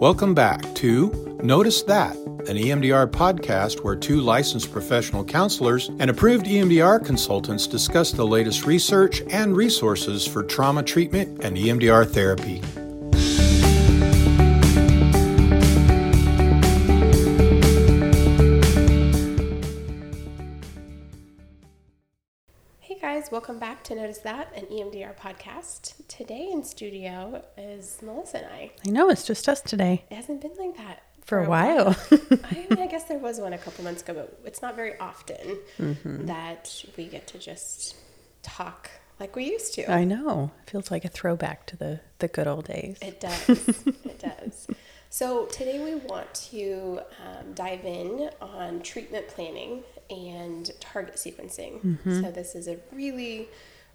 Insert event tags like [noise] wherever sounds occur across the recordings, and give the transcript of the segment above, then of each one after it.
Welcome back to Notice That, an EMDR podcast where two licensed professional counselors and approved EMDR consultants discuss the latest research and resources for trauma treatment and EMDR therapy. Welcome back to Notice That, an EMDR podcast. Today in studio is Melissa and I. I know it's just us today It hasn't been like that for a while. [laughs] I, mean, I guess there was one a couple months ago, but it's not very often Mm-hmm. that we get to just talk like we used to. I know. It feels like a throwback to the the good old days. It does. [laughs] it does. So today we want to um, dive in on treatment planning and target sequencing. So this is a really,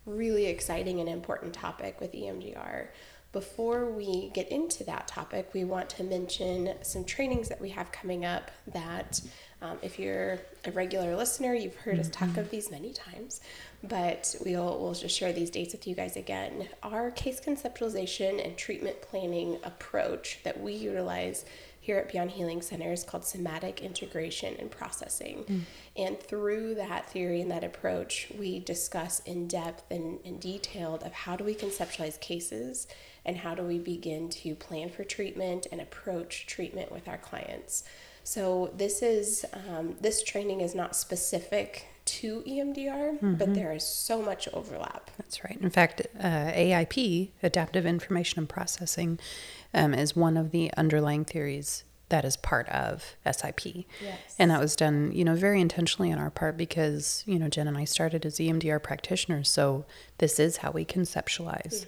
really exciting and important topic with EMDR. Before we get into that topic, we want to mention some trainings that we have coming up that um, if you're a regular listener, you've heard us talk of these many times, but we'll, we'll just share these dates with you guys again. Our case conceptualization and treatment planning approach that we utilize here at Beyond Healing Center is called somatic integration and processing. And through that theory and that approach, we discuss in depth and, and detailed of how do we conceptualize cases and how do we begin to plan for treatment and approach treatment with our clients. So this is um, this training is not specific to EMDR, but there is so much overlap. That's right. In fact, uh, AIP, Adaptive Information and Processing, um, is one of the underlying theories that is part of SIP. Yes. And that was done, you know, very intentionally on our part because, you know, Jen and I started as EMDR practitioners. So this is how we conceptualize.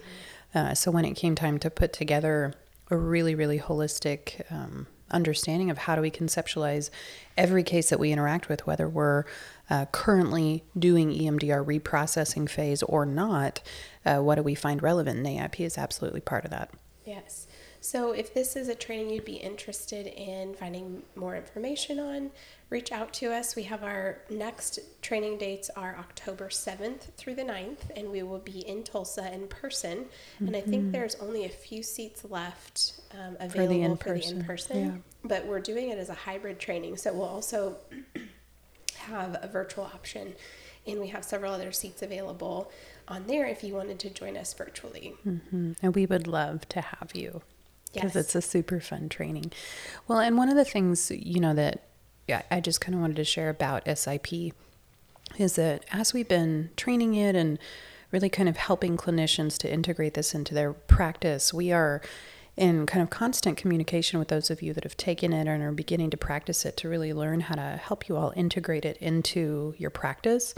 Uh, so when it came time to put together a really, really holistic um, understanding of how do we conceptualize every case that we interact with, whether we're uh, currently doing EMDR reprocessing phase or not, uh, what do we find relevant? And AIP is absolutely part of that. Yes. So if this is a training you'd be interested in finding more information on, reach out to us. We have our next training dates are October 7th through the 9th, and we will be in Tulsa in person. And I think there's only a few seats left um, available for the in-person, in-person. yeah. But we're doing it as a hybrid training, so we'll also [clears throat] have a virtual option. And we have several other seats available on there if you wanted to join us virtually. Mhm. And we would love to have you because Yes. it's a super fun training. Well, and one of the things, you know, that yeah, I just kind of wanted to share about SIP is that as we've been training it and really kind of helping clinicians to integrate this into their practice, we are in kind of constant communication with those of you that have taken it and are beginning to practice it to really learn how to help you all integrate it into your practice.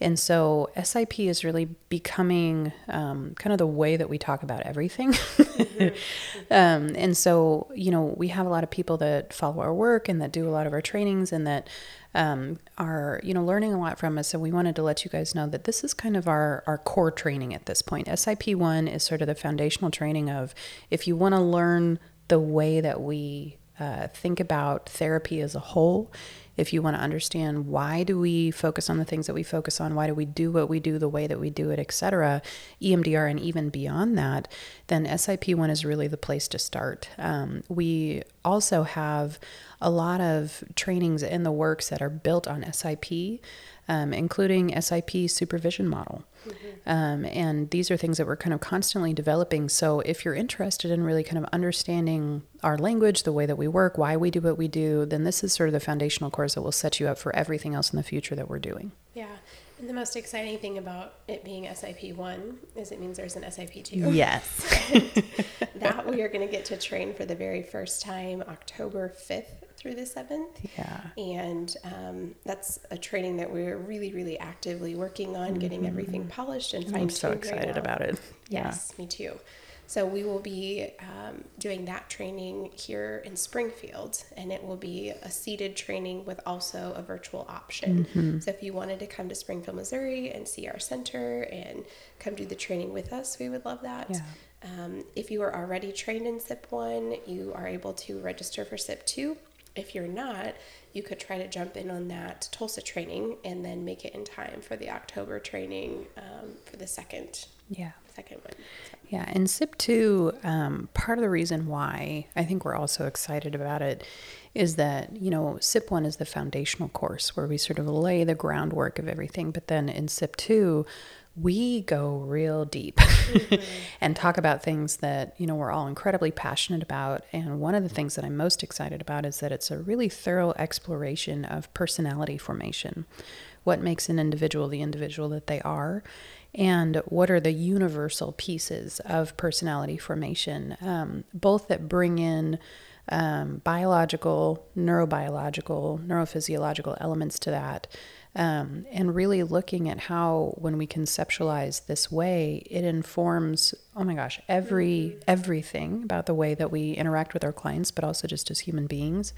And so SIP is really becoming um, kind of the way that we talk about everything. [laughs] um, and so, you know, we have a lot of people that follow our work and that do a lot of our trainings and that um, are, you know, learning a lot from us. And we wanted to let you guys know that this is kind of our, our core training at this point. SIP 1 is sort of the foundational training of if you want to learn the way that we uh, think about therapy as a whole if you want to understand why do we focus on the things that we focus on why do we do what we do the way that we do it etc emdr and even beyond that then sip1 is really the place to start. Um, we also have a lot of trainings in the works that are built on sip um, including sip supervision model um, and these are things that we're kind of constantly developing. So if you're interested in really kind of understanding our language, the way that we work, why we do what we do, then this is sort of the foundational course that will set you up for everything else in the future that we're doing. Yeah. And the most exciting thing about it being SIP 1 is it means there's an SIP 2. Yes. [laughs] that we are going to get to train for the very first time October 5th through the 7th. Yeah. And um, that's a training that we're really, really actively working on, getting everything polished and fine I'm so excited about it. Yes, me too. So we will be um, doing that training here in Springfield, and it will be a seated training with also a virtual option. So if you wanted to come to Springfield, Missouri, and see our center and come do the training with us, we would love that. Yeah. Um, if you are already trained in SIP one, you are able to register for SIP two. If you're not, you could try to jump in on that Tulsa training and then make it in time for the October training um, for the second Yeah. second one. So, Yeah, and SIP 2, um, part of the reason why I think we're also excited about it is that, you know, SIP 1 is the foundational course where we sort of lay the groundwork of everything. But then in SIP 2, we go real deep [laughs] and talk about things that, you know, we're all incredibly passionate about. And one of the things that I'm most excited about is that it's a really thorough exploration of personality formation. What makes an individual the individual that they are? and what are the universal pieces of personality formation, um, both that bring in um, biological, neurobiological, neurophysiological elements to that, um, and really looking at how when we conceptualize this way, it informs. Oh my gosh, every everything about the way that we interact with our clients, but also just as human beings.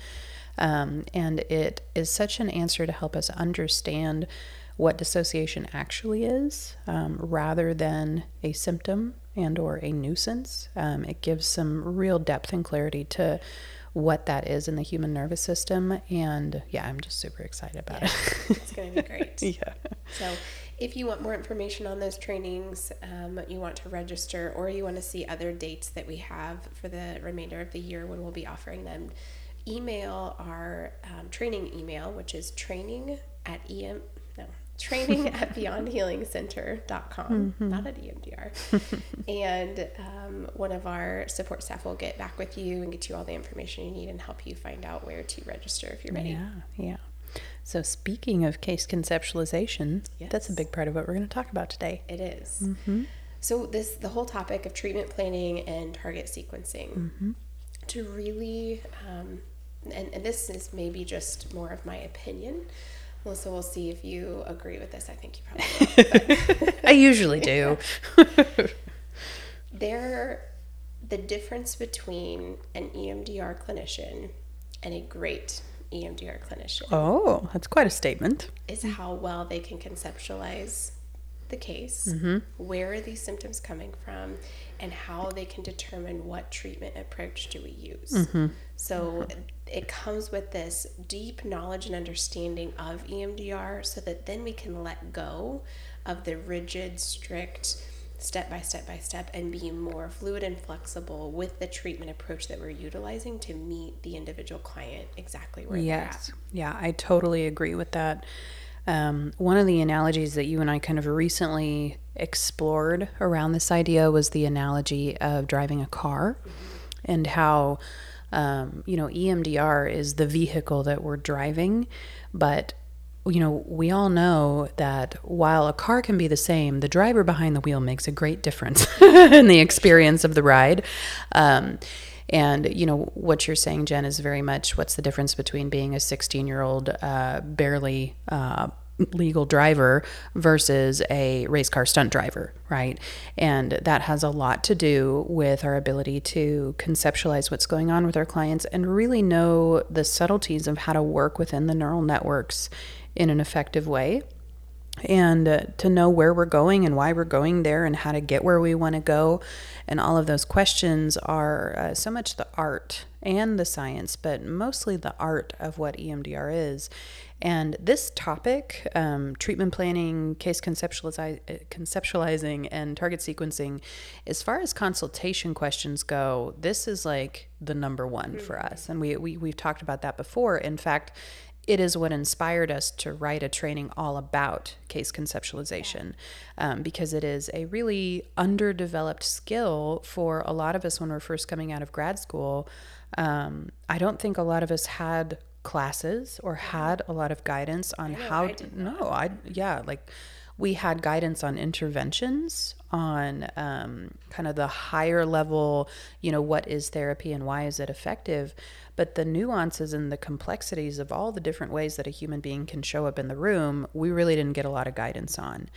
Um, and it is such an answer to help us understand what dissociation actually is um, rather than a symptom and or a nuisance um, it gives some real depth and clarity to what that is in the human nervous system and yeah i'm just super excited about yeah, it's going to be great. [laughs] yeah. So, if you want more information on those trainings, um, you want to register, or you want to see other dates that we have for the remainder of the year when we'll be offering them, email our um, training email, which is training at em training [laughs] at beyondhealingcenter.com, not at EMDR. [laughs] and um, one of our support staff will get back with you and get you all the information you need and help you find out where to register if you're ready. yeah yeah so speaking of case conceptualization that's a big part of what we're going to talk about today It is. So this the whole topic of treatment planning and target sequencing to really, um, and, and this is maybe just more of my opinion. Melissa, we'll see if you agree with this. I think you probably [laughs] i usually do [laughs] there, the difference between an EMDR clinician and a great EMDR clinician oh that's quite a statement is how well they can conceptualize the case, mm-hmm. where are these symptoms coming from, and how they can determine what treatment approach do we use. Mm-hmm. So it comes with this deep knowledge and understanding of EMDR so that then we can let go of the rigid, strict step by step by step and be more fluid and flexible with the treatment approach that we're utilizing to meet the individual client exactly where they are. Yes. Yeah, I totally agree with that. Um, one of the analogies that you and I kind of recently explored around this idea was the analogy of driving a car and how, um, you know, EMDR is the vehicle that we're driving, but you know, we all know that while a car can be the same, the driver behind the wheel makes a great difference [laughs] in the experience of the ride. Um, and you know what you're saying, Jen, is very much what's the difference between being a 16 year old uh, barely uh, legal driver versus a race car stunt driver, right? And that has a lot to do with our ability to conceptualize what's going on with our clients and really know the subtleties of how to work within the neural networks in an effective way and uh, to know where we're going and why we're going there and how to get where we want to go. And all of those questions are uh, so much the art and the science, but mostly the art of what EMDR is. And this topic, um, treatment planning, case conceptualizi- uh, conceptualizing, and target sequencing, as far as consultation questions go, this is like the number one for us. And we, we, we've talked about that before. In fact, it is what inspired us to write a training all about case conceptualization um, because it is a really underdeveloped skill for a lot of us when we're first coming out of grad school. Um, I don't think a lot of us had classes or had a lot of guidance on how to, no i yeah like we had guidance on interventions on um, kind of the higher level you know what is therapy and why is it effective but the nuances and the complexities of all the different ways that a human being can show up in the room we really didn't get a lot of guidance on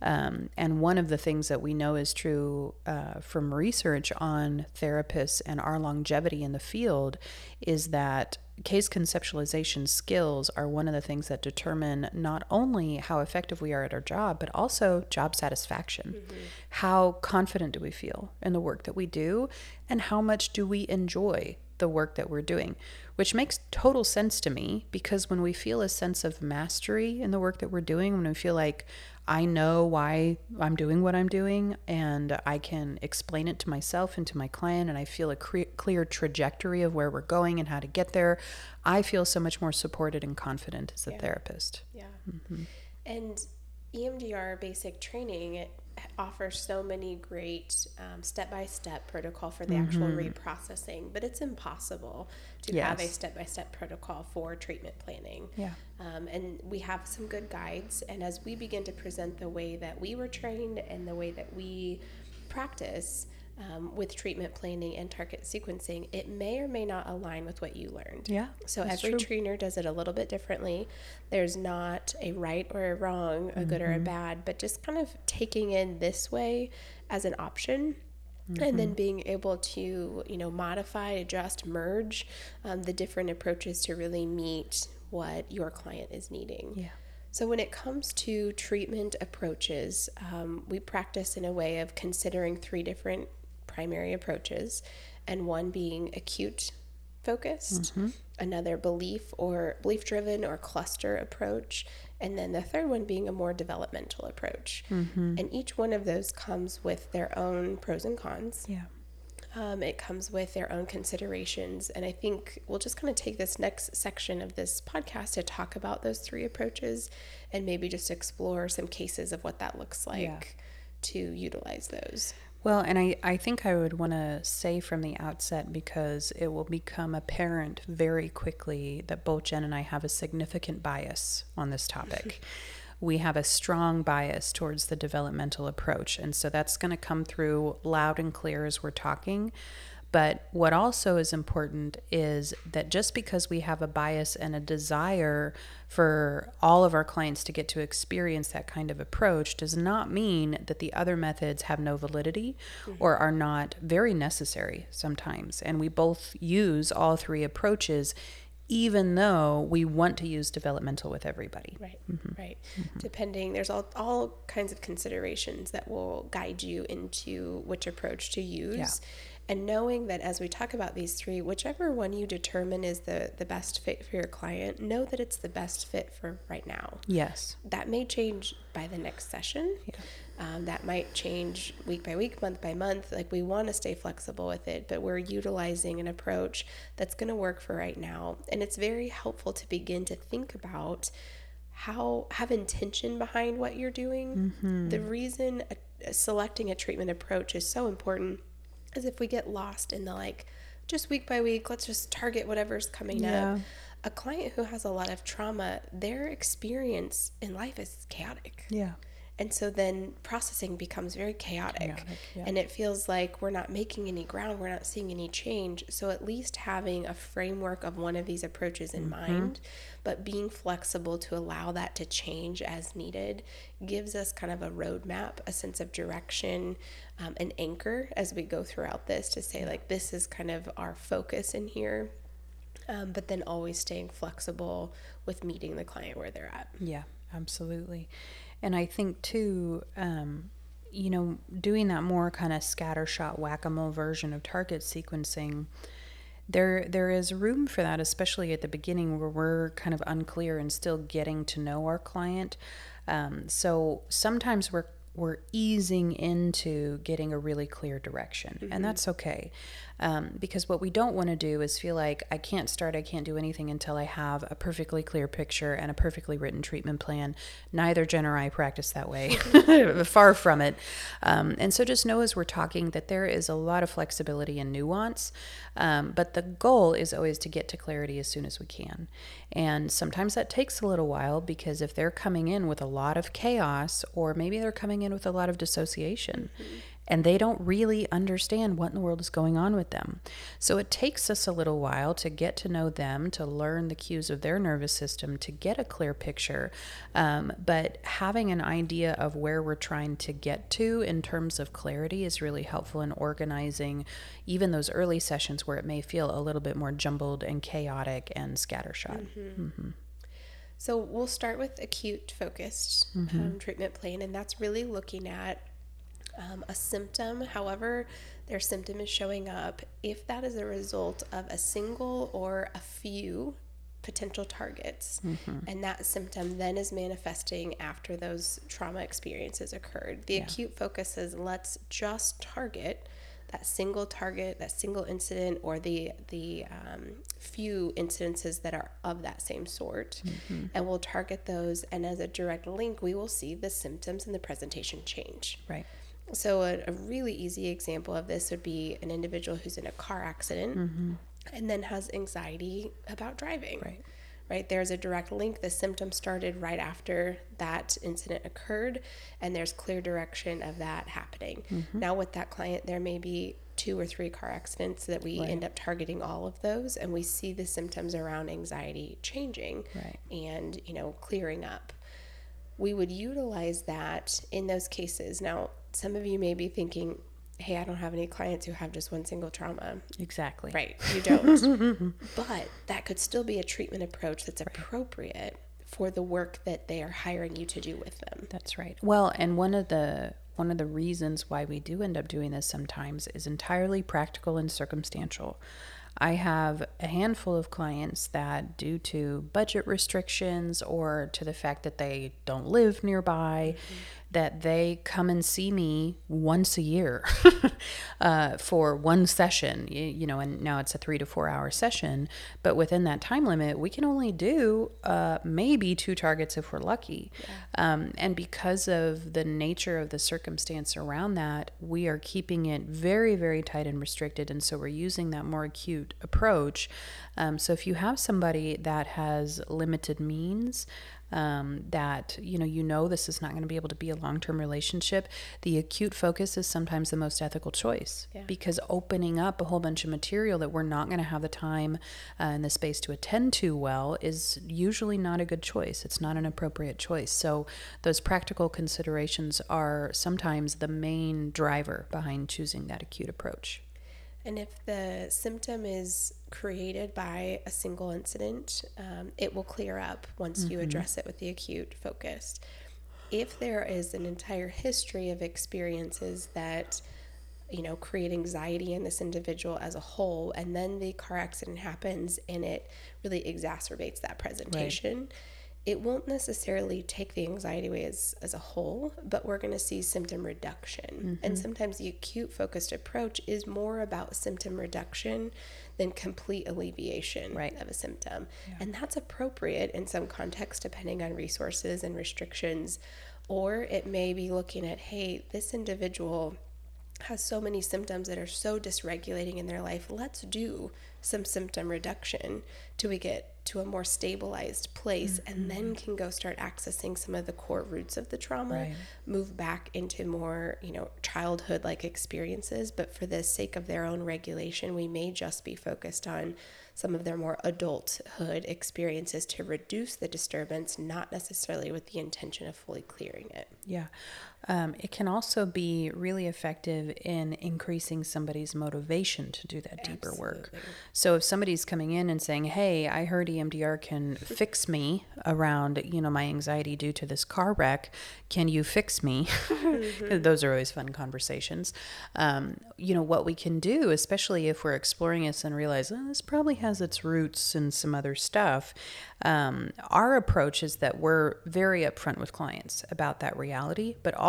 um, and one of the things that we know is true uh, from research on therapists and our longevity in the field is that case conceptualization skills are one of the things that determine not only how effective we are at our job, but also job satisfaction. How confident do we feel in the work that we do, and how much do we enjoy the work that we're doing, which makes total sense to me because when we feel a sense of mastery in the work that we're doing, when we feel like I know why I'm doing what I'm doing and I can explain it to myself and to my client, and I feel a cre- clear trajectory of where we're going and how to get there, I feel so much more supported and confident as a Yeah. therapist. Yeah. Mm-hmm. And E EMDR basic training it offers so many great step by step protocol for the actual reprocessing, but it's impossible to have a step by step protocol for treatment planning. Yeah. Um, and we have some good guides. And as we begin to present the way that we were trained and the way that we practice um, with treatment planning and target sequencing, it may or may not align with what you learned. Yeah, So every true. trainer does it a little bit differently. There's not a right or a wrong, a good or Mm-hmm. a bad, but just kind of taking in this way as an option. And Mm-hmm. then being able to, you know, modify, adjust, merge um, the different approaches to really meet what your client is needing. Yeah. So, when it comes to treatment approaches, um, we practice in a way of considering three different primary approaches, and one being acute focused, another belief or belief driven or cluster approach, and then the third one being a more developmental approach. And each one of those comes with their own pros and cons. Yeah. Um, it comes with their own considerations. And I think we'll just kind of take this next section of this podcast to talk about those three approaches and maybe just explore some cases of what that looks like Yeah. to utilize those. Well, and I, I think I would want to say from the outset because it will become apparent very quickly that both Jen and I have a significant bias on this topic. [laughs] we have a strong bias towards the developmental approach. And so that's going to come through loud and clear as we're talking. But what also is important is that just because we have a bias and a desire for all of our clients to get to experience that kind of approach does not mean that the other methods have no validity mm-hmm. or are not very necessary sometimes. And we both use all three approaches, even though we want to use developmental with everybody. Right, mm-hmm. right. Mm-hmm. Depending, there's all, all kinds of considerations that will guide you into which approach to use. And knowing that as we talk about these three, whichever one you determine is the, the best fit for your client, know that it's the best fit for right now. Yes. That may change by the next session. Um, that might change week by week, month by month. Like we want to stay flexible with it, but we're utilizing an approach that's going to work for right now. And it's very helpful to begin to think about how have intention behind what you're doing. The reason a, selecting a treatment approach is so important is if we get lost in the like just week by week, let's just target whatever's coming Yeah. up. A client who has a lot of trauma, their experience in life is chaotic. Yeah. And so then processing becomes very chaotic. Chaotic, yeah. And it feels like we're not making any ground, we're not seeing any change. So at least having a framework of one of these approaches in mind, but being flexible to allow that to change as needed gives us kind of a roadmap, a sense of direction, um, an anchor as we go throughout this to say, like, this is kind of our focus in here. Um, but then always staying flexible with meeting the client where they're at. Yeah, absolutely. And I think too, um, you know, doing that more kind of scattershot whack-a-mole version of target sequencing, there there is room for that, especially at the beginning where we're kind of unclear and still getting to know our client. Um, so sometimes we're we're easing into getting a really clear direction, and that's okay. Um, because what we don't want to do is feel like I can't start, I can't do anything until I have a perfectly clear picture and a perfectly written treatment plan. Neither Jen or I practice that way, [laughs] [laughs] far from it. Um, and so just know as we're talking that there is a lot of flexibility and nuance, um, but the goal is always to get to clarity as soon as we can. And sometimes that takes a little while because if they're coming in with a lot of chaos, or maybe they're coming in with a lot of dissociation, and they don't really understand what in the world is going on with them. So it takes us a little while to get to know them, to learn the cues of their nervous system, to get a clear picture. Um, but having an idea of where we're trying to get to in terms of clarity is really helpful in organizing even those early sessions where it may feel a little bit more jumbled and chaotic and scattershot. So we'll start with acute focused um, treatment plan, and that's really looking at um, a symptom, however their symptom is showing up, if that is a result of a single or a few potential targets, Mm-hmm. and that symptom then is manifesting after those trauma experiences occurred, the acute focus is let's just target that single target, that single incident, or the the um, few incidences that are of that same sort, Mm-hmm. and we'll target those. And as a direct link, we will see the symptoms and the presentation change. Right. So, a, a really easy example of this would be an individual who's in a car accident mm-hmm. and then has anxiety about driving. Right. Right. There's a direct link. The symptom started right after that incident occurred, and there's clear direction of that happening. Mm-hmm. Now, with that client, there may be two or three car accidents that we end up targeting all of those, and we see the symptoms around anxiety changing Right. and you know clearing up we would utilize that in those cases. Now, some of you may be thinking, hey, I don't have any clients who have just one single trauma. Exactly. Right, you don't. [laughs] but that could still be a treatment approach that's appropriate for the work that they are hiring you to do with them. That's right. Well, and one of the one of the reasons why we do end up doing this sometimes is entirely practical and circumstantial. I have a handful of clients that, due to budget restrictions or to the fact that they don't live nearby, mm-hmm. That they come and see me once a year [laughs] uh, for one session. You, you know, and now it's a three to four hour session, but within that time limit, we can only do uh, maybe two targets if we're lucky. Um, and because of the nature of the circumstance around that, we are keeping it very, very tight and restricted. And so we're using that more acute approach. Um, so if you have somebody that has limited means, um, that you know you know this is not going to be able to be a long-term relationship the acute focus is sometimes the most ethical choice. Yeah. because opening up a whole bunch of material that we're not going to have the time uh, and the space to attend to well is usually not a good choice. It's not an appropriate choice. So those practical considerations are sometimes the main driver behind choosing that acute approach. And if the symptom is created by a single incident, um, it will clear up once you address it with the acute focus. If there is an entire history of experiences that, you know, create anxiety in this individual as a whole, and then the car accident happens and it really exacerbates that presentation. It won't necessarily take the anxiety away as, as a whole, but we're going to see symptom reduction. And sometimes the acute focused approach is more about symptom reduction than complete alleviation Right. of a symptom. And that's appropriate in some context, depending on resources and restrictions. Or it may be looking at, hey, this individual has so many symptoms that are so dysregulating in their life. Let's do some symptom reduction till we get to a more stabilized place and then mm-hmm. can go start accessing some of the core roots of the trauma, Right. move back into more, you know, childhood like experiences. But for the sake of their own regulation, we may just be focused on some of their more adulthood experiences to reduce the disturbance, not necessarily with the intention of fully clearing it. Yeah. Um, it can also be really effective in increasing somebody's motivation to do that deeper work. So if somebody's coming in and saying, "Hey, I heard EMDR can fix me around, you know, my anxiety due to this car wreck. Can you fix me?" [laughs] Those are always fun conversations. Um, you know what we can do, especially if we're exploring this and realize oh, this probably has its roots in some other stuff. Um, our approach is that we're very upfront with clients about that reality, but also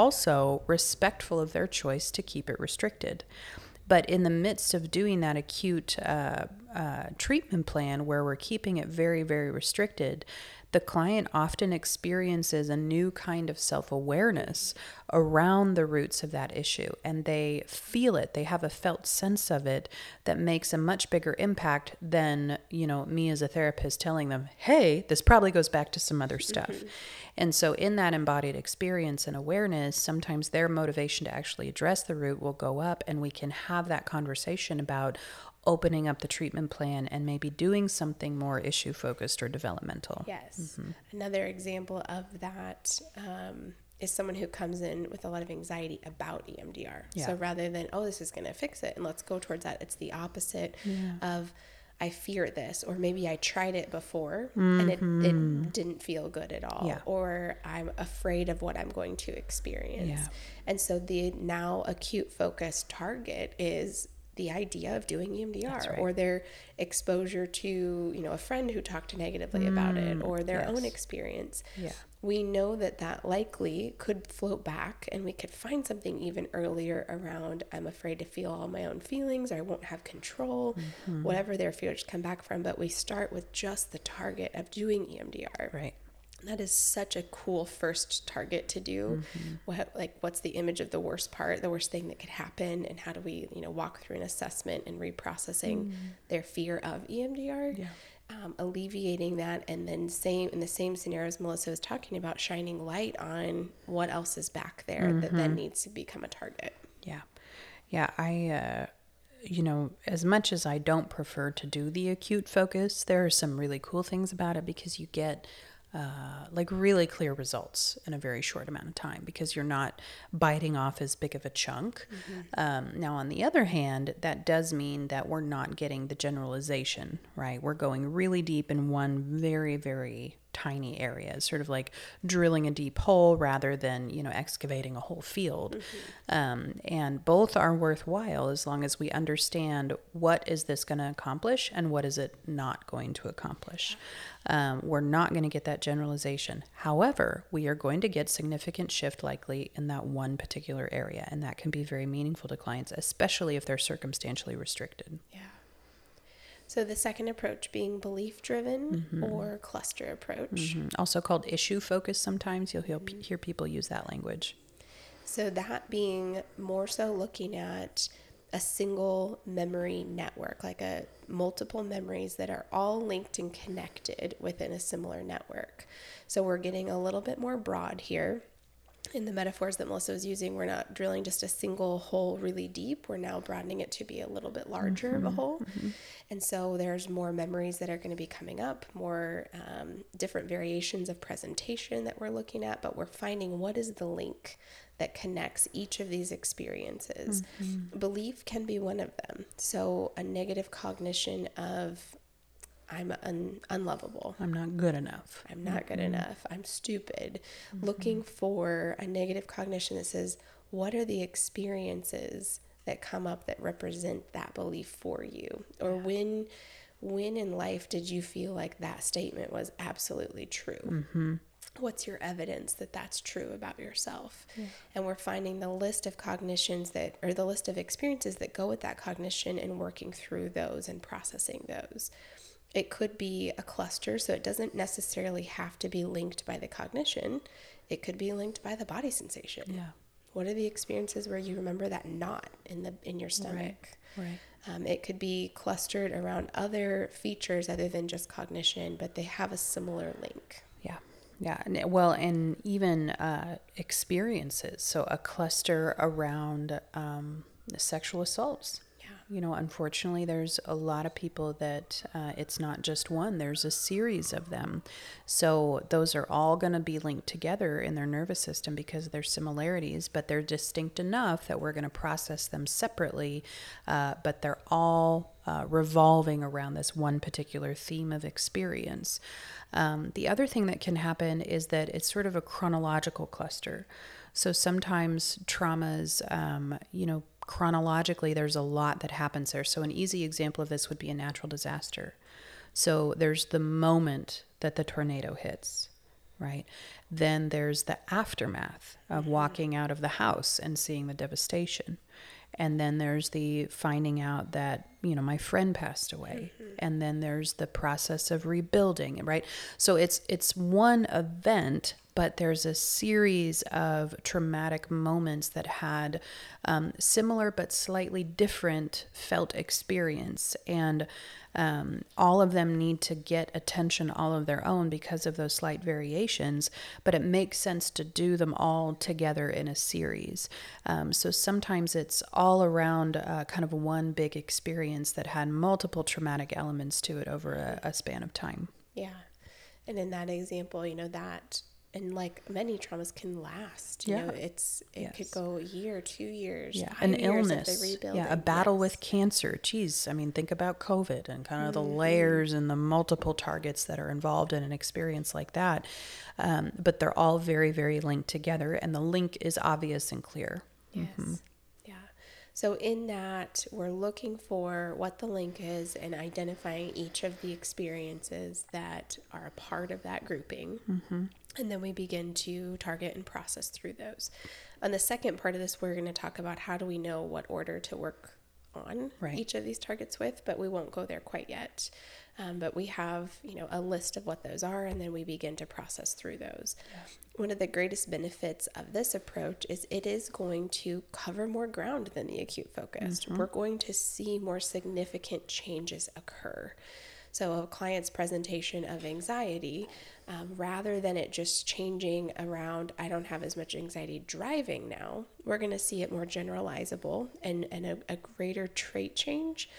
respectful of their choice to keep it restricted. But in the midst of doing that acute uh, uh, treatment plan where we're keeping it very, very restricted, the client often experiences a new kind of self awareness around the roots of that issue. And they feel it, they have a felt sense of it that makes a much bigger impact than, you know, me as a therapist telling them, hey, this probably goes back to some other stuff. Mm-hmm. And so, in that embodied experience and awareness, sometimes their motivation to actually address the root will go up, and we can have that conversation about opening up the treatment plan and maybe doing something more issue focused or developmental. Yes. Another example of that um, is someone who comes in with a lot of anxiety about EMDR. Yeah. So rather than, oh, this is going to fix it and let's go towards that, it's the opposite of, I fear this, or maybe I tried it before and it, it didn't feel good at all, Yeah. or I'm afraid of what I'm going to experience. Yeah. And so the now acute focus target is the idea of doing EMDR right. or their exposure to, you know, a friend who talked negatively about it or their own Mm, experience. Yeah. We know that that likely could float back and we could find something even earlier around I'm afraid to feel all my own feelings or I won't have control, Mm-hmm. whatever their fears come back from, but we start with just the target of doing EMDR. Right. That is such a cool first target to do. What like what's the image of the worst part, the worst thing that could happen, and how do we you know walk through an assessment and reprocessing their fear of EMDR, Yeah. um, alleviating that, and then same in the same scenarios Melissa was talking about, shining light on what else is back there that then needs to become a target. Yeah. Yeah. I, uh, you know, as much as I don't prefer to do the acute focus, there are some really cool things about it because you get uh, like really clear results in a very short amount of time because you're not biting off as big of a chunk. Um, now, on the other hand, that does mean that we're not getting the generalization, right? We're going really deep in one very, very tiny areas, sort of like drilling a deep hole rather than, you know, excavating a whole field. Um, and both are worthwhile as long as we understand what is this going to accomplish and what is it not going to accomplish. Um, we're not going to get that generalization. However, we are going to get significant shift likely in that one particular area, and that can be very meaningful to clients, especially if they're circumstantially restricted. Yeah. So the second approach being belief driven or cluster approach. Mhm. Also called issue focus, sometimes you'll hear, hear people use that language. So that being more so looking at a single memory network, like a multiple memories that are all linked and connected within a similar network. So we're getting a little bit more broad here. In the metaphors that Melissa was using, we're not drilling just a single hole really deep. We're now broadening it to be a little bit larger of a mm-hmm. hole. Mm-hmm. And so there's more memories that are going to be coming up, more um, different variations of presentation that we're looking at, but we're finding what is the link that connects each of these experiences. Mm-hmm. Belief can be one of them. So a negative cognition of, I'm un- unlovable. I'm not good enough. I'm not good mm-hmm. enough. I'm stupid. Mm-hmm. Looking for a negative cognition that says, what are the experiences that come up that represent that belief for you? Or when when in life did you feel like that statement was absolutely true? Mm-hmm. What's your evidence that that's true about yourself? And we're finding the list of cognitions that, or the list of experiences that go with that cognition and working through those and processing those. It could be a cluster, so it doesn't necessarily have to be linked by the cognition. It could be linked by the body sensation. Yeah. What are the experiences where you remember that knot in the in your stomach? Right. Um, it could be clustered around other features other than just cognition, but they have a similar link. Yeah. Yeah. And, well, and even uh, experiences. So a cluster around um, sexual assaults. You know, unfortunately, there's a lot of people that uh, it's not just one, there's a series of them. So those are all going to be linked together in their nervous system because of their similarities, but they're distinct enough that we're going to process them separately, uh, but they're all uh, revolving around this one particular theme of experience. Um, the other thing that can happen is that it's sort of a chronological cluster. So sometimes traumas, um, you know, chronologically, there's a lot that happens there. So, an easy example of this would be a natural disaster. So, there's the moment that the tornado hits, right? Then there's the aftermath of mm-hmm. walking out of the house and seeing the devastation. And then there's the finding out that, you know, my friend passed away. Mm-hmm. And then there's the process of rebuilding, right? So it's it's one event, but there's a series of traumatic moments that had um, similar but slightly different felt experience. And um, all of them need to get attention all of their own because of those slight variations, but it makes sense to do them all together in a series. Um, so sometimes it's all around uh, kind of one big experience that had multiple traumatic elements to it over a, a span of time. Yeah. And in that example, you know, that and like many traumas can last. You Yeah. know, it's it Yes. could go a year, two years, yeah, an illness, yeah, a battle Yes. with cancer. Geez, I mean, think about COVID and kind of the Mm-hmm. layers and the multiple targets that are involved in an experience like that. Um, but they're all very, very linked together, and the link is obvious and clear. Yes. Yeah. So, in that, we're looking for what the link is and identifying each of the experiences that are a part of that grouping. And then we begin to target and process through those. On the second part of this, we're going to talk about how do we know what order to work on Right. each of these targets with, but we won't go there quite yet. Um, but we have, you know, a list of what those are, and then we begin to process through those. One of the greatest benefits of this approach is it is going to cover more ground than the acute focused. We're going to see more significant changes occur. So, a client's presentation of anxiety, um, rather than it just changing around, I don't have as much anxiety driving now, we're going to see it more generalizable and, and a, a greater trait change,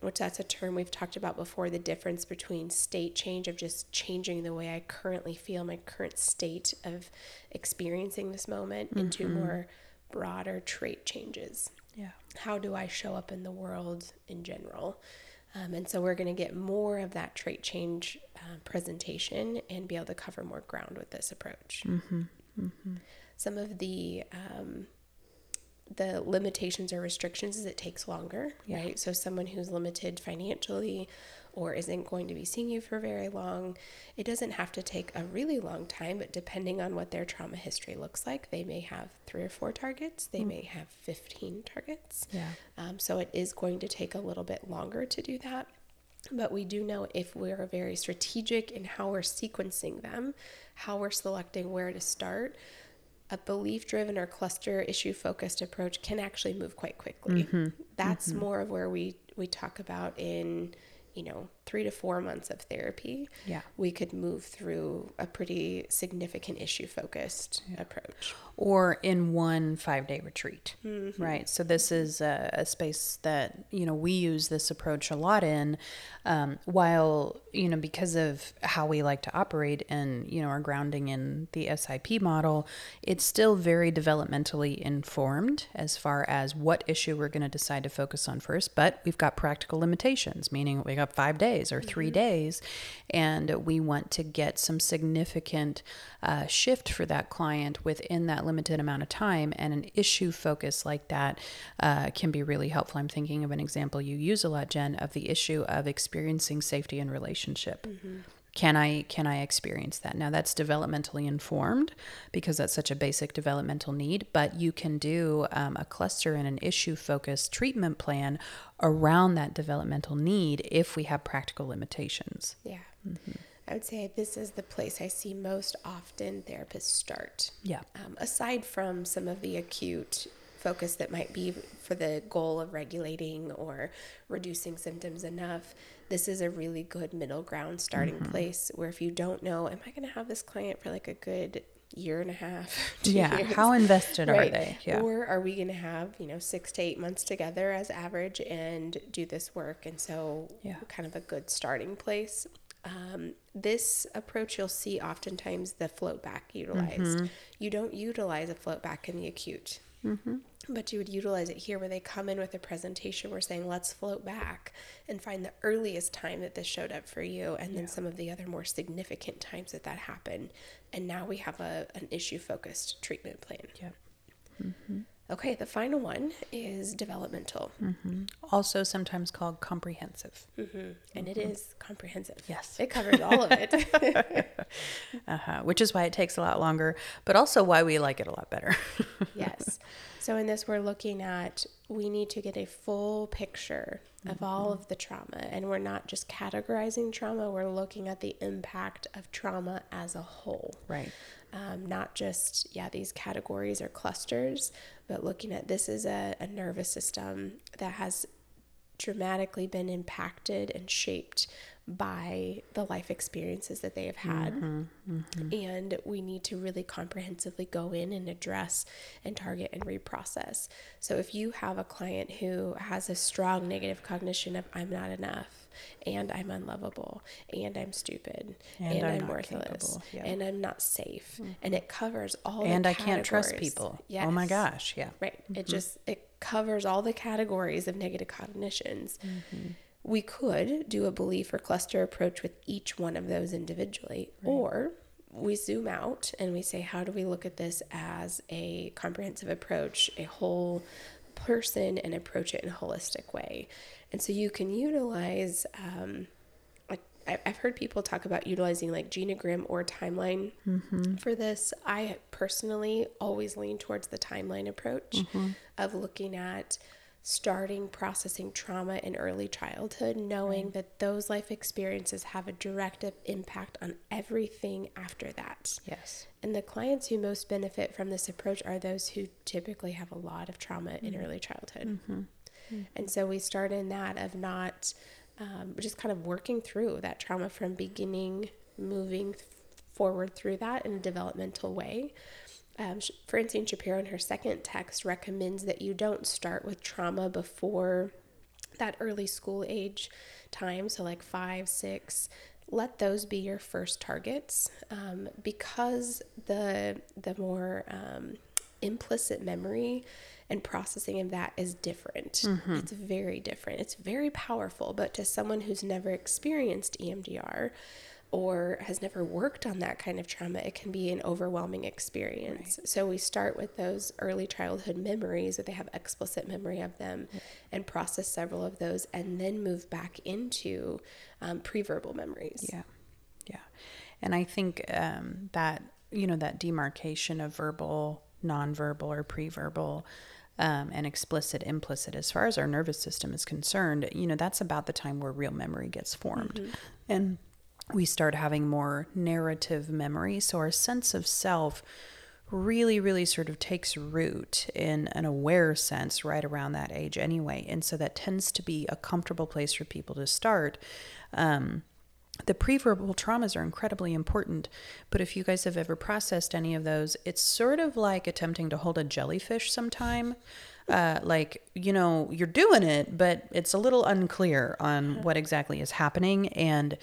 which that's a term we've talked about before the difference between state change of just changing the way I currently feel, my current state of experiencing this moment, into more broader trait changes Yeah. how do I show up in the world in general? Um, and so we're going to get more of that trait change uh, presentation and be able to cover more ground with this approach. Some of the um, the limitations or restrictions is it takes longer, Yeah. right? So someone who's limited financially or isn't going to be seeing you for very long, it doesn't have to take a really long time, but depending on what their trauma history looks like, they may have three or four targets, they hmm. may have 15 targets. Yeah. Um, so it is going to take a little bit longer to do that. But we do know if we're very strategic in how we're sequencing them, how we're selecting where to start, a belief driven or cluster issue focused approach can actually move quite quickly. Mm-hmm. That's mm-hmm. more of where we, we talk about in, you know, three to four months of therapy. Yeah. We could move through a pretty significant issue focused approach. or in one five day retreat, Mm-hmm. right? So, this is a, a space that, you know, we use this approach a lot in, um, while, you know, because of how we like to operate and, you know, our grounding in the SIP model, it's still very developmentally informed as far as what issue we're going to decide to focus on first. But we've got practical limitations, meaning we got five days or 3 days, and we want to get some significant uh, shift for that client within that limited amount of time. And an issue focus like that uh, can be really helpful. I'm thinking of an example you use a lot, Jen, of the issue of experiencing safety in relationship. Can I can I experience that? Now that's developmentally informed because that's such a basic developmental need. But you can do um, a cluster and an issue focused treatment plan around that developmental need if we have practical limitations. Yeah. I would say this is the place I see most often therapists start. Yeah. Um, aside from some of the acute focus that might be for the goal of regulating or reducing symptoms enough, this is a really good middle ground starting Mm-hmm. place where if you don't know, am I going to have this client for like a good year and a half? [laughs] Yeah. years? How invested are they? Yeah. Or are we going to have, you know, six to eight months together as average and do this work? And so, Yeah. kind of a good starting place. Um, this approach you'll see oftentimes the float back utilized. Mm-hmm. You don't utilize a float back in the acute. Mm-hmm. But you would utilize it here where they come in with a presentation. We're saying, let's float back and find the earliest time that this showed up for you, and then some of the other more significant times that that happened. And now we have a, an issue focused treatment plan. Yep. Mm-hmm. Okay, the final one is developmental, mm-hmm. Also sometimes called comprehensive. Mm-hmm. and it mm-hmm. is comprehensive. Yes. It covers all of it. [laughs] Uh-huh. Which is why it takes a lot longer, but also why we like it a lot better. [laughs] yes. So in this, we're looking at we need to get a full picture of all of the trauma, and we're not just categorizing trauma. We're looking at the impact of trauma as a whole. right. Um, not just yeah these categories or clusters, but looking at this is a, a nervous system that has dramatically been impacted and shaped by the life experiences that they have had. And we need to really comprehensively go in and address and target and reprocess. So if you have a client who has a strong negative cognition of I'm not enough and I'm unlovable and I'm stupid And and, I'm I'm, worthless yeah. and I'm not safe mm-hmm. and it covers all the and I can't trust people. Oh my gosh, yeah. Right. It mm-hmm. just it covers all the categories of negative cognitions. Mm-hmm. We could do a belief or cluster approach with each one of those individually, or we zoom out and we say, how do we look at this as a comprehensive approach, a whole person, and approach it in a holistic way? And so you can utilize. Um, like I've heard people talk about utilizing like genogram or timeline mm-hmm. for this. I personally always lean towards the timeline approach mm-hmm. of looking at starting processing trauma in early childhood, knowing that those life experiences have a direct impact on everything after that. Yes. And the clients who most benefit from this approach are those who typically have a lot of trauma in mm-hmm. early childhood. And so we start in that of not um, just kind of working through that trauma from beginning, moving forward through that in a developmental way. Um, Francine Shapiro, in her second text, recommends that you don't start with trauma before that early school age time, so like five, six. Let those be your first targets, um, because the the more um, implicit memory and processing of that is different. It's very different. It's very powerful, but to someone who's never experienced EMDR or has never worked on that kind of trauma, it can be an overwhelming experience. So we start with those early childhood memories that they have explicit memory of them and process several of those and then move back into um, pre-verbal memories. Yeah. Yeah. And I think um, that, you know, that demarcation of verbal, nonverbal, or pre-verbal um, and explicit, implicit, as far as our nervous system is concerned, you know, that's about the time where real memory gets formed. And we start having more narrative memory. So our sense of self really, really sort of takes root in an aware sense right around that age anyway. And so that tends to be a comfortable place for people to start. Um, the pre-verbal traumas are incredibly important, but if you guys have ever processed any of those, it's sort of like attempting to hold a jellyfish sometime. Uh, like, you know, you're doing it, but it's a little unclear on what exactly is happening. And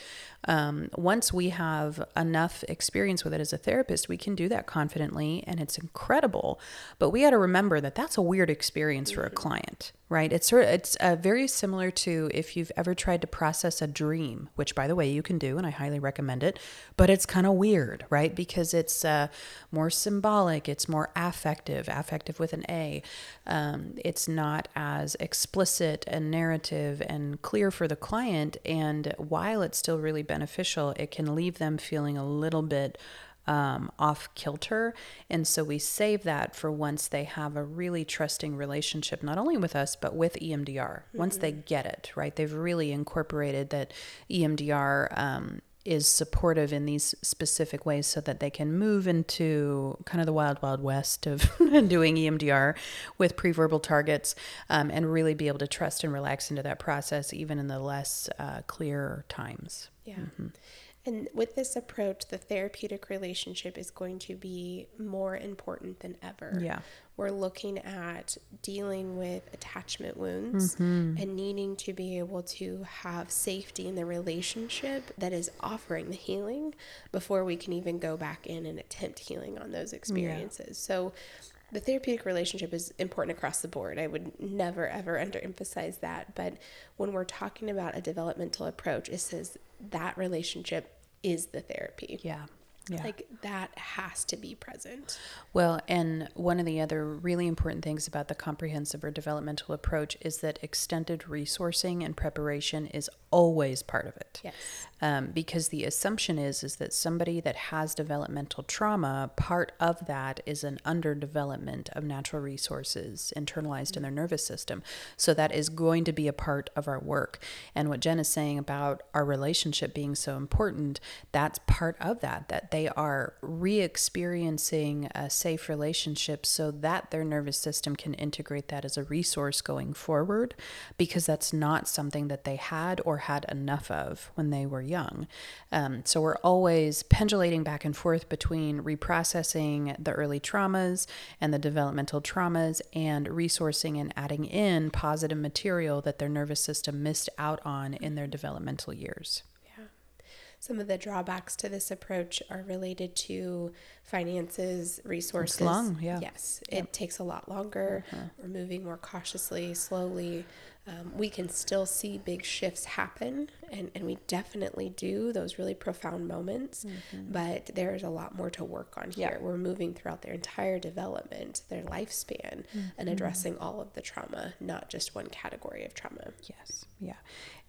um, once we have enough experience with it as a therapist, we can do that confidently and it's incredible. But we got to remember that that's a weird experience for a client, right? It's sort of, it's uh, very similar to if you've ever tried to process a dream, which by the way, you can do, and I highly recommend it, but it's kind of weird, right? Because it's uh, more symbolic, it's more affective, affective with an A. Um, it's not as explicit and narrative and clear for the client. And while it's still really beneficial, it can leave them feeling a little bit um, off kilter. And so we save that for once they have a really trusting relationship, not only with us, but with EMDR. Once they get it, right? They've really incorporated that EMDR um, is supportive in these specific ways so that they can move into kind of the wild, wild west of [laughs] doing EMDR with pre-verbal targets um, and really be able to trust and relax into that process, even in the less uh, clear times. Yeah. And with this approach, the therapeutic relationship is going to be more important than ever. Yeah. We're looking at dealing with attachment wounds Mm-hmm. and needing to be able to have safety in the relationship that is offering the healing before we can even go back in and attempt healing on those experiences. So the therapeutic relationship is important across the board. I would never ever underemphasize that. But when we're talking about a developmental approach, it says that relationship is the therapy. Yeah. Yeah. Like that has to be present. Well, and one of the other really important things about the comprehensive or developmental approach is that extended resourcing and preparation is always part of it. Yes. Um, because the assumption is is that somebody that has developmental trauma, part of that is an underdevelopment of natural resources internalized in their nervous system. So that is going to be a part of our work. And what Jen is saying about our relationship being so important, that's part of that. That they are re-experiencing a safe relationship so that their nervous system can integrate that as a resource going forward, because that's not something that they had or had enough of when they were young. Um, so we're always pendulating back and forth between reprocessing the early traumas and the developmental traumas and resourcing and adding in positive material that their nervous system missed out on in their developmental years. Yeah. Some of the drawbacks to this approach are related to finances, resources. It's long, yeah. Yes, it takes a lot longer. We're moving more cautiously, slowly. Um, we can still see big shifts happen, and, and we definitely do those really profound moments. Mm-hmm. But there's a lot more to work on here. Yeah. We're moving throughout their entire development, their lifespan, and mm-hmm. addressing all of the trauma, not just one category of trauma. Yes, yeah.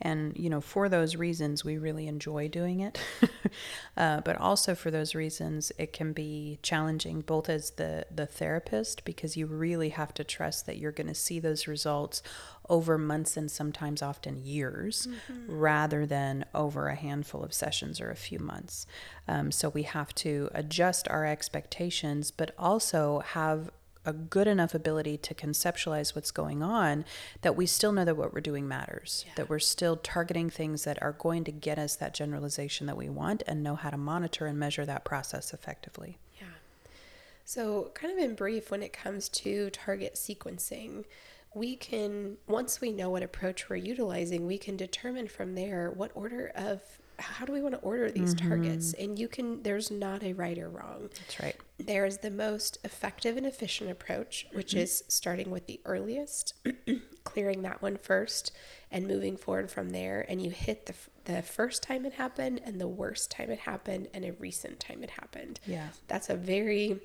And, you know, for those reasons, we really enjoy doing it. [laughs] uh, but also for those reasons, it can be challenging both as the, the therapist because you really have to trust that you're going to see those results over months and sometimes often years mm-hmm. rather than over a handful of sessions or a few months. Um, so we have to adjust our expectations, but also have a good enough ability to conceptualize what's going on that we still know that what we're doing matters, that we're still targeting things that are going to get us that generalization that we want and know how to monitor and measure that process effectively. Yeah. So, kind of in brief, when it comes to target sequencing, we can, once we know what approach we're utilizing, we can determine from there what order of how do we want to order these mm-hmm. targets. And you can, there's not a right or wrong. That's right. There is the most effective and efficient approach, which mm-hmm. is starting with the earliest, [clears throat] clearing that one first, and moving forward from there. And you hit the, the first time it happened, and the worst time it happened, and a recent time it happened. Yeah. That's a very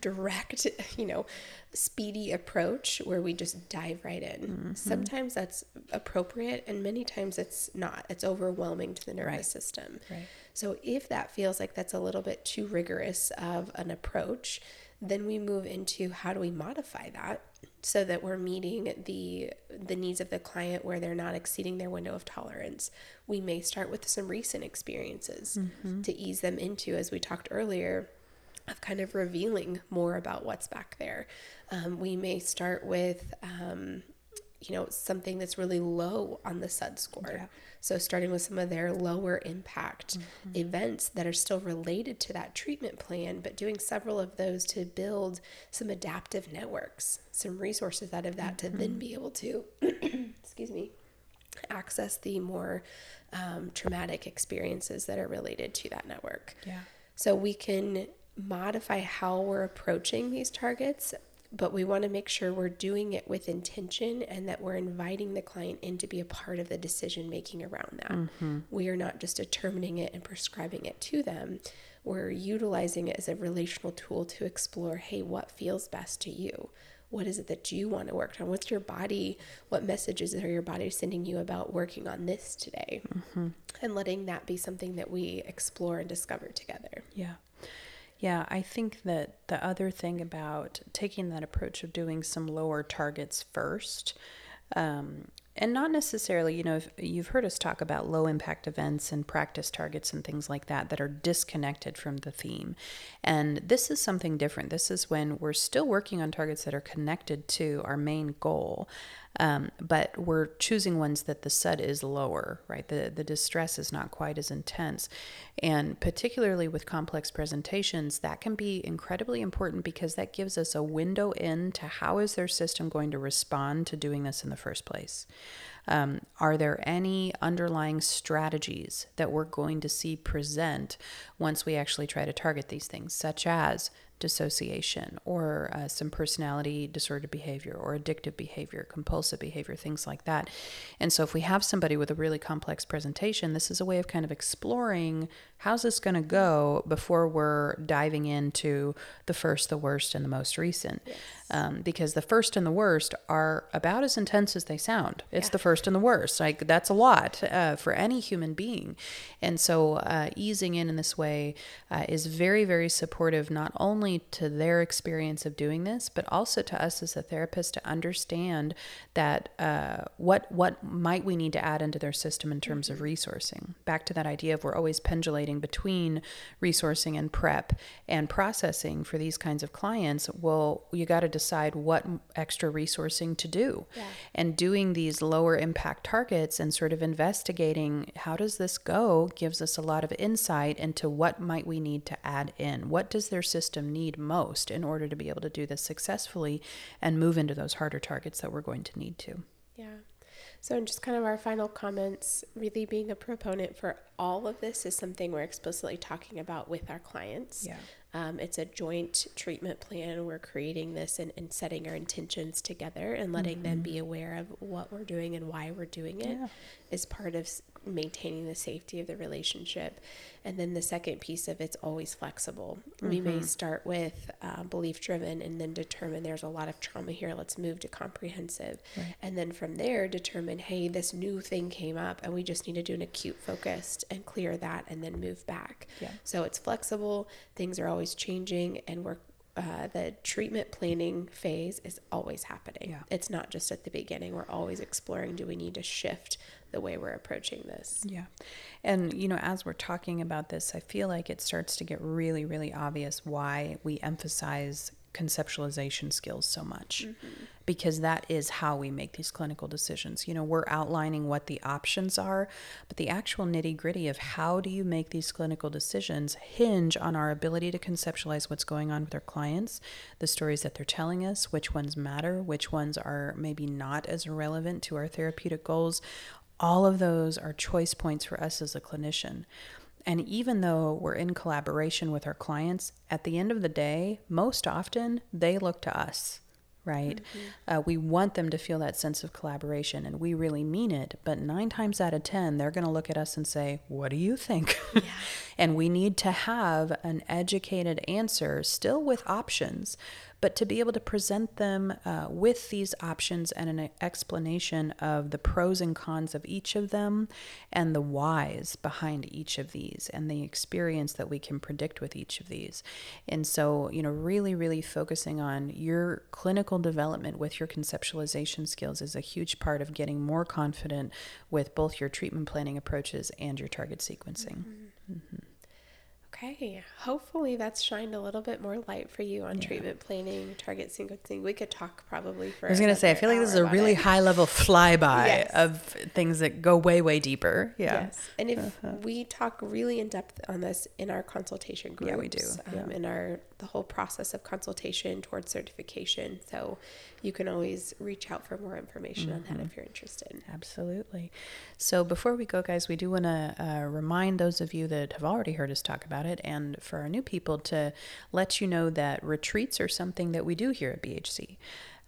direct, you know, speedy approach where we just dive right in. Mm-hmm. Sometimes that's appropriate, and many times it's not. It's overwhelming to the nervous Right. system. Right. So if that feels like that's a little bit too rigorous of an approach, then we move into how do we modify that so that we're meeting the the needs of the client where they're not exceeding their window of tolerance. We may start with some recent experiences mm-hmm. to ease them into as we talked earlier of kind of revealing more about what's back there. Um, we may start with um, you know something that's really low on the SUD score. Yeah. So starting with some of their lower impact events that are still related to that treatment plan, but doing several of those to build some adaptive networks, some resources out of that to then be able to, [clears throat] excuse me, access the more um, traumatic experiences that are related to that network. Yeah. So we can modify how we're approaching these targets, but we want to make sure we're doing it with intention and that we're inviting the client in to be a part of the decision making around that. Mm-hmm. We are not just determining it and prescribing it to them. We're utilizing it as a relational tool to explore hey, what feels best to you? What is it that you want to work on? What's your body? What messages are your body sending you about working on this today? Mm-hmm. And letting that be something that we explore and discover together. Yeah. Yeah, I think that the other thing about taking that approach of doing some lower targets first, um, and not necessarily, you know, you've heard us talk about low impact events and practice targets and things like that that are disconnected from the theme. And this is something different. This is when we're still working on targets that are connected to our main goal. Um, but we're choosing ones that the SUD is lower, right? The the distress is not quite as intense, and particularly with complex presentations, that can be incredibly important because that gives us a window into how is their system going to respond to doing this in the first place. Um, are there any underlying strategies that we're going to see present once we actually try to target these things, such as dissociation or uh, some personality disordered behavior or addictive behavior, compulsive behavior, things like that. And so, if we have somebody with a really complex presentation, this is a way of kind of exploring how's this going to go before we're diving into the first, the worst, and the most recent. Um, because the first and the worst are about as intense as they sound. It's the first and the worst. Like that's a lot uh, for any human being, and so uh, easing in in this way uh, is very, very supportive not only to their experience of doing this, but also to us as a therapist to understand that uh, what what might we need to add into their system in terms of resourcing. Back to that idea of we're always pendulating between resourcing and prep and processing for these kinds of clients. Well, you got to decide what extra resourcing to do, and doing these lower impact targets and sort of investigating how does this go gives us a lot of insight into what might we need to add in. What does their system need most in order to be able to do this successfully and move into those harder targets that we're going to need to. Yeah. So, in just kind of our final comments, really being a proponent for all of this is something we're explicitly talking about with our clients. Yeah. Um, it's a joint treatment plan. We're creating this and, and setting our intentions together and letting mm-hmm. them be aware of what we're doing and why we're doing it yeah. Is part of maintaining the safety of the relationship. And then the second piece of it's always flexible. Mm-hmm. We may mm-hmm. start with uh, belief driven and then determine there's a lot of trauma here. Let's move to comprehensive. Right. And then from there, determine, hey, this new thing came up and we just need to do an acute focused and clear that and then move back. Yeah. So it's flexible, things are always changing, and we're uh, the treatment planning phase is always happening. Yeah. It's not just at the beginning. We're always exploring do we need to shift the way we're approaching this? Yeah. And, you know, as we're talking about this, I feel like it starts to get really, really obvious why we emphasize conceptualization skills so much mm-hmm. because that is how we make these clinical decisions. You know, we're outlining what the options are, but the actual nitty gritty of how do you make these clinical decisions hinge on our ability to conceptualize what's going on with our clients, the stories that they're telling us, which ones matter, which ones are maybe not as relevant to our therapeutic goals. All of those are choice points for us as a clinician. And even though we're in collaboration with our clients, at the end of the day, most often they look to us, right? Mm-hmm. Uh, we want them to feel that sense of collaboration and we really mean it. But nine times out of 10, they're going to look at us and say, What do you think? Yeah. [laughs] and we need to have an educated answer, still with options, but to be able to present them uh, with these options and an explanation of the pros and cons of each of them and the whys behind each of these and the experience that we can predict with each of these. And so, you know, really, really focusing on your clinical development with your conceptualization skills is a huge part of getting more confident with both your treatment planning approaches and your target sequencing. Mm-hmm. Okay, hopefully that's shined a little bit more light for you on yeah. treatment planning, target sequencing. We could talk probably for. I was going to say, I feel like this is a really it. high level flyby yes. of things that go way, way deeper. Yeah. Yes, and if uh-huh. we talk really in depth on this in our consultation groups, yeah, we do. Um, yeah. In our the whole process of consultation towards certification, so you can always reach out for more information mm-hmm. on that mm-hmm. if you're interested. Absolutely. So before we go, guys, we do want to uh, remind those of you that have already heard us talk about it, and for our new people to let you know that retreats are something that we do here at BHC.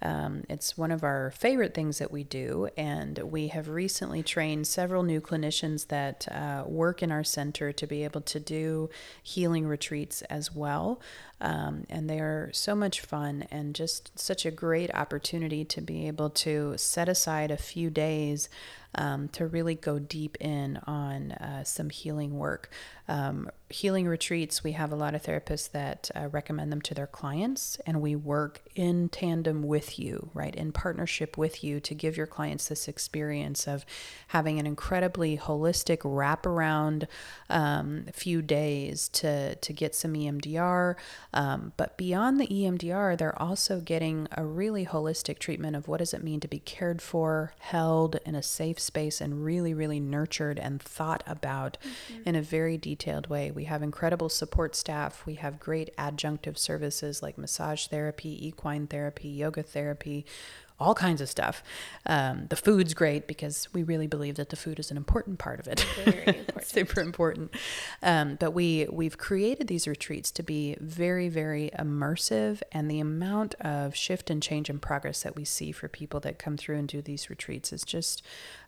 Um, it's one of our favorite things that we do, and we have recently trained several new clinicians that uh, work in our center to be able to do healing retreats as well. Um, and they are so much fun and just such a great opportunity to be able to set aside a few days um, to really go deep in on uh, some healing work. Um, healing retreats, we have a lot of therapists that uh, recommend them to their clients, and we work in tandem with you, right, in partnership with you to give your clients this experience of having an incredibly holistic wraparound um, few days to, to get some EMDR. Um, but beyond the EMDR, they're also getting a really holistic treatment of what does it mean to be cared for, held in a safe space, and really, really nurtured and thought about mm-hmm. in a very detailed way. We have incredible support staff. We have great adjunctive services like massage therapy, equine therapy, yoga therapy all kinds of stuff. Um, the food's great because we really believe that the food is an important part of it. Very important. [laughs] Super important. Um, but we we've created these retreats to be very very immersive, and the amount of shift and change and progress that we see for people that come through and do these retreats is just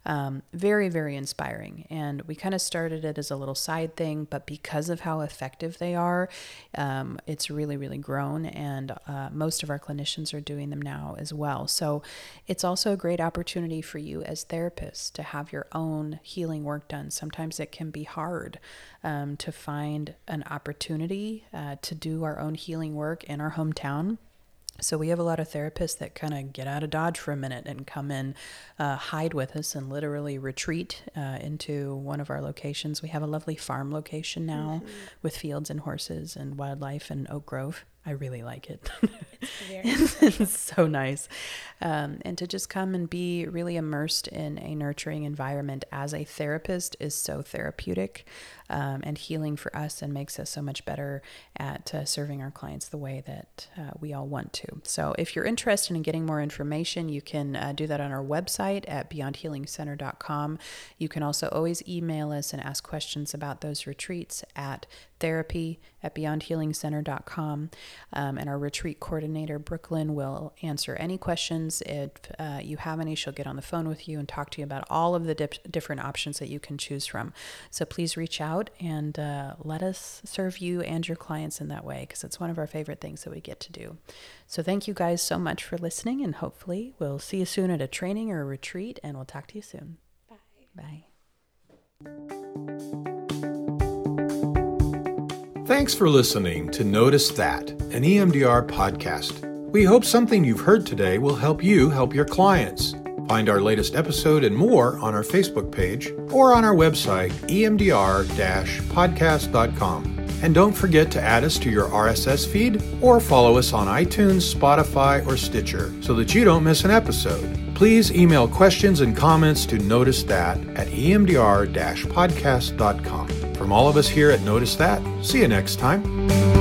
um, very very inspiring. And we kind of started it as a little side thing, but because of how effective they are, um, it's really really grown, and uh, most of our clinicians are doing them now as well. So it's also a great opportunity for you as therapists to have your own healing work done. Sometimes it can be hard um, to find an opportunity uh, to do our own healing work in our hometown. So we have a lot of therapists that kind of get out of Dodge for a minute and come in, uh, hide with us, and literally retreat uh, into one of our locations. We have a lovely farm location now mm-hmm. with fields and horses and wildlife and Oak Grove. I really like it. [laughs] It's very [laughs] it's so nice. Um, and to just come and be really immersed in a nurturing environment as a therapist is so therapeutic um, and healing for us and makes us so much better at uh, serving our clients the way that uh, we all want to. So, if you're interested in getting more information, you can uh, do that on our website at beyondhealingcenter.com. You can also always email us and ask questions about those retreats at therapy at beyondhealingcenter.com. Um, and our retreat coordinator, Brooklyn, will answer any questions. If uh, you have any, she'll get on the phone with you and talk to you about all of the dip- different options that you can choose from. So please reach out and uh, let us serve you and your clients in that way because it's one of our favorite things that we get to do. So thank you guys so much for listening, and hopefully, we'll see you soon at a training or a retreat, and we'll talk to you soon. Bye. Bye. Thanks for listening to Notice That, an EMDR podcast. We hope something you've heard today will help you help your clients. Find our latest episode and more on our Facebook page or on our website, emdr podcast.com. And don't forget to add us to your RSS feed or follow us on iTunes, Spotify, or Stitcher so that you don't miss an episode. Please email questions and comments to notice that at emdr podcast.com. From all of us here at Notice That, see you next time.